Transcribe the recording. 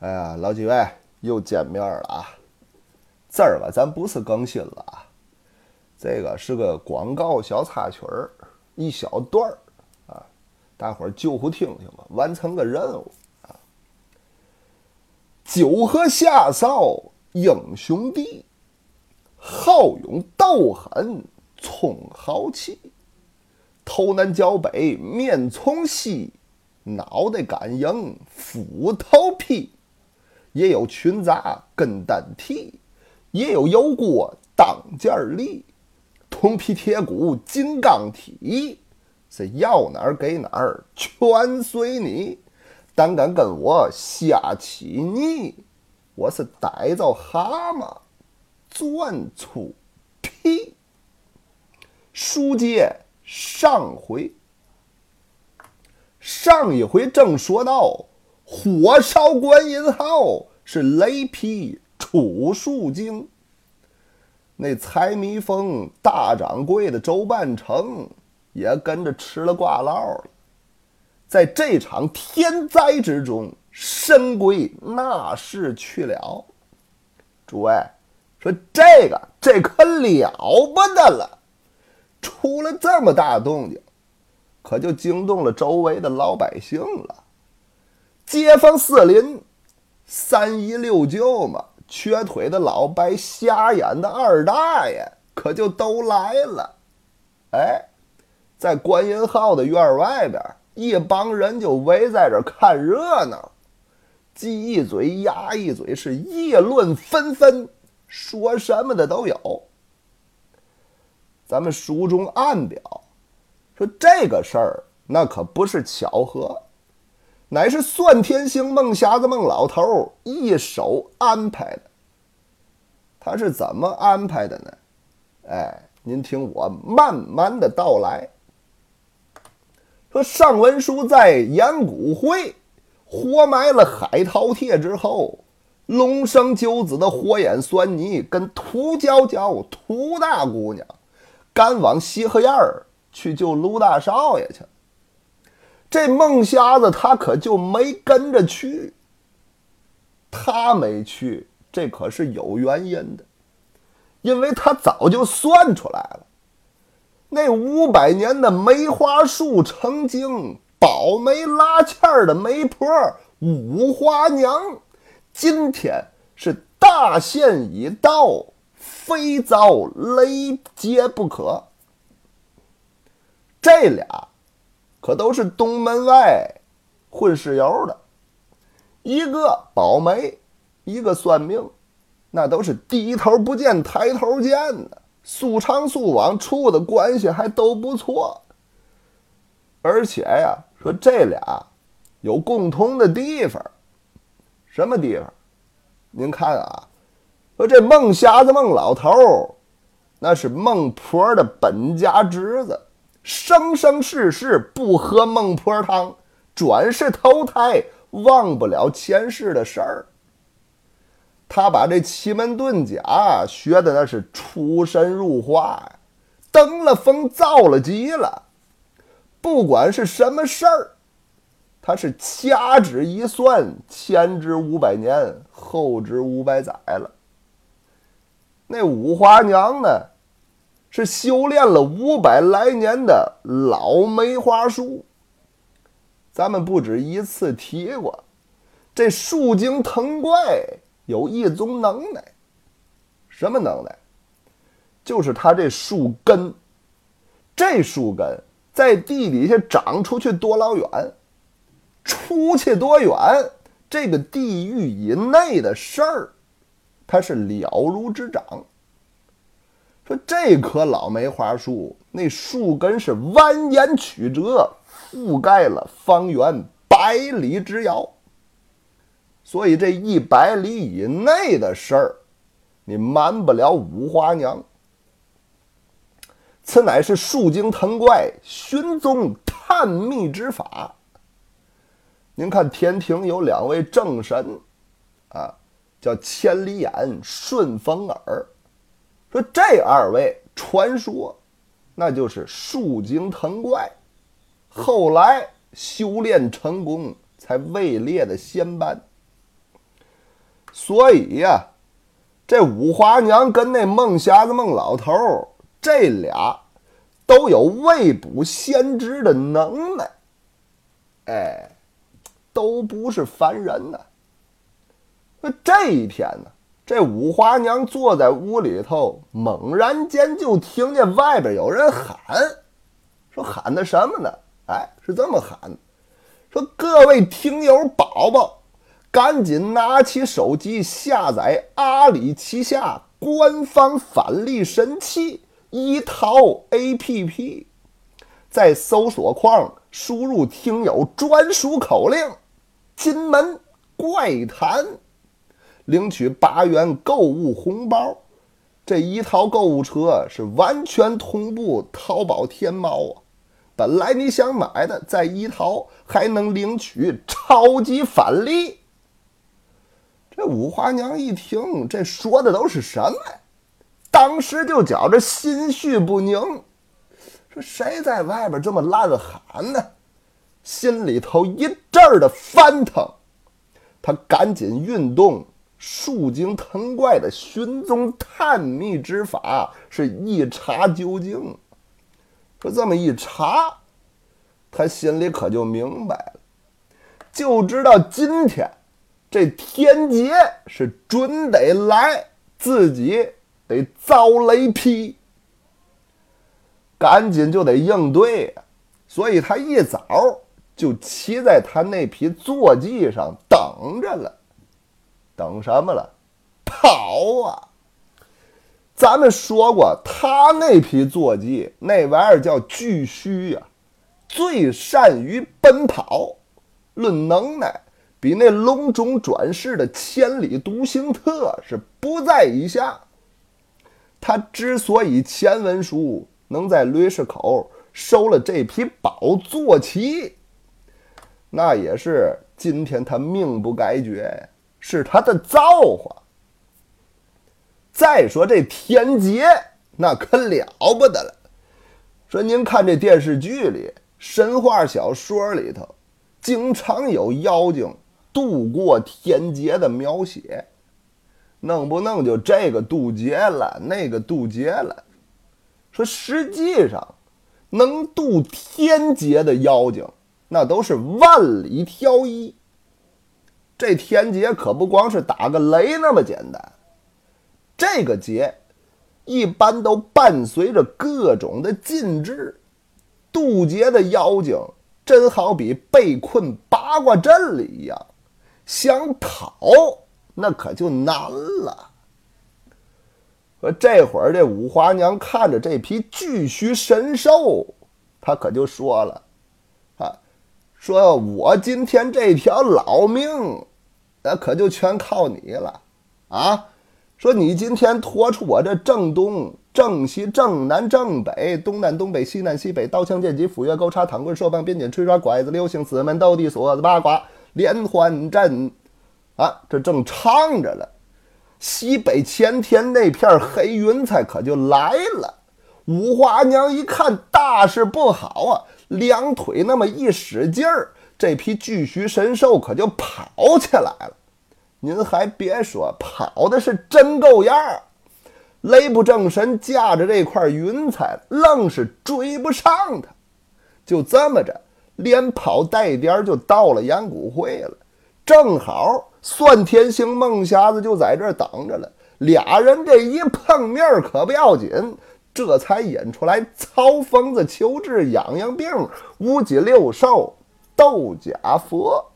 哎呀，老几位又见面了啊！这儿吧，咱不是更新了啊，这个是个广告小插曲儿，一小段儿啊，大伙儿就乎听听吧，完成个任务啊。九河下哨英雄弟，好勇斗狠冲豪气，头南脚北面从西，脑袋敢硬斧头劈。也有群杂跟单替，也有油锅当件儿立，铜皮铁骨金刚体，是要哪儿给哪儿全随你。胆敢跟我下起泥，我是逮着蛤蟆钻出屁。书接上回，上一回正说到。火烧观音号是雷劈楚树精，那财迷风大掌柜的周半成也跟着吃了挂烙了。在这场天灾之中，神龟那是去了。诸位说这个这可了不得了，出了这么大动静，可就惊动了周围的老百姓了。街坊四邻、三姨六舅嘛，瘸腿的老白、瞎眼的二大爷，可就都来了。哎，在观音号的院外边，一帮人就围在这看热闹，鸡一嘴鸭一嘴，是议论纷纷，说什么的都有。咱们书中暗表说，这个事儿那可不是巧合。乃是算天星孟瞎子孟老头一手安排的。他是怎么安排的呢？哎，您听我慢慢的道来。说上文书在岩谷会活埋了海饕餮之后，龙生九子的火眼狻猊跟涂娇娇、涂大姑娘赶往西河沿儿去救卢大少爷去了。这孟瞎子他可就没跟着去，他没去，这可是有原因的，因为他早就算出来了，那五百年的梅花树成精、保媒拉纤的媒婆五花娘，今天是大限已到，非遭雷劫不可。这俩。可都是东门外混石油的，一个保媒，一个算命，那都是低头不见抬头见的，素长素往处的关系还都不错。而且呀，说这俩有共同的地方，什么地方？您看啊，说这孟瞎子孟老头，那是孟婆的本家侄子。生生世世不喝孟婆汤，转世投胎忘不了前世的事儿。他把这奇门遁甲学的那是出神入化，登了峰造了极了。不管是什么事儿，他是掐指一算，前知五百年，后知五百载了。那五花娘呢？是修炼了五百来年的老梅花树。咱们不止一次提过，这树精藤怪有一种能耐，什么能耐？就是它这树根，这树根在地底下长出去多老远，出去多远，这个地域以内的事儿，它是了如指掌。说这棵老梅花树，那树根是蜿蜒曲折，覆盖了方圆百里之遥。所以这一百里以内的事儿，你瞒不了五花娘。此乃是树精藤怪寻踪探秘之法。您看天庭有两位正神，啊，叫千里眼、顺风耳。说这二位传说，那就是树精藤怪，后来修炼成功才位列的仙班。所以呀，这五花娘跟那孟瞎子孟老头这俩都有未卜先知的能耐，哎，都不是凡人呐。那这一天呢，这五花娘坐在屋里头，猛然间就听见外边有人喊，说喊的什么呢？哎，是这么喊，说各位听友宝宝，赶紧拿起手机下载阿里旗下官方返利神器一淘 APP，在搜索框输入听友专属口令“金门怪谈”。领取八元购物红包，这一套购物车是完全同步淘宝、天猫啊！本来你想买的，在一淘还能领取超级返利。这五花娘一听，这说的都是什么？当时就觉着心绪不宁，说谁在外边这么乱喊呢？心里头一阵儿的翻腾，他赶紧运动。树精藤怪的寻踪探秘之法是一查究竟。说这么一查，他心里可就明白了，就知道今天这天劫是准得来，自己得遭雷劈，赶紧就得应对。所以他一早就骑在他那匹坐骑上等着了。等什么了？跑啊！咱们说过，他那匹坐骑那玩意儿叫巨须呀，最善于奔跑，论能耐比那龙种转世的千里独行特是不在一下。他之所以钱文书能在吕氏口收了这匹宝坐骑，那也是今天他命不该绝。是他的造化。再说这天劫，那可了不得了。说您看这电视剧里、神话小说里头，经常有妖精渡过天劫的描写，弄不弄就这个渡劫了，那个渡劫了。说实际上，能渡天劫的妖精，那都是万里挑一。这天劫可不光是打个雷那么简单，这个劫一般都伴随着各种的禁制。渡劫的妖精真好比被困八卦阵里一样，想跑那可就难了。说这会儿这五花娘看着这匹巨须神兽，她可就说了：“啊，说我今天这条老命。”那可就全靠你了，啊！说你今天拖出我这正东、正西、正南、正北、东南、东北、西南、西北，刀枪剑戟斧钺钩叉躺棍槊棒鞭锏锤刷拐子流星四门斗地锁子八卦连环阵，啊！这正唱着了，西北前天那片黑云彩可就来了。五花娘一看大事不好啊，两腿那么一使劲儿。这批巨须神兽可就跑起来了，您还别说，跑的是真够样儿。雷不正神驾着这块云彩，愣是追不上他。就这么着，连跑带颠就到了阳谷会了。正好算天星孟瞎子就在这儿等着了。俩人这一碰面可不要紧，这才引出来曹疯子求治痒痒病，五脊六兽。斗假佛。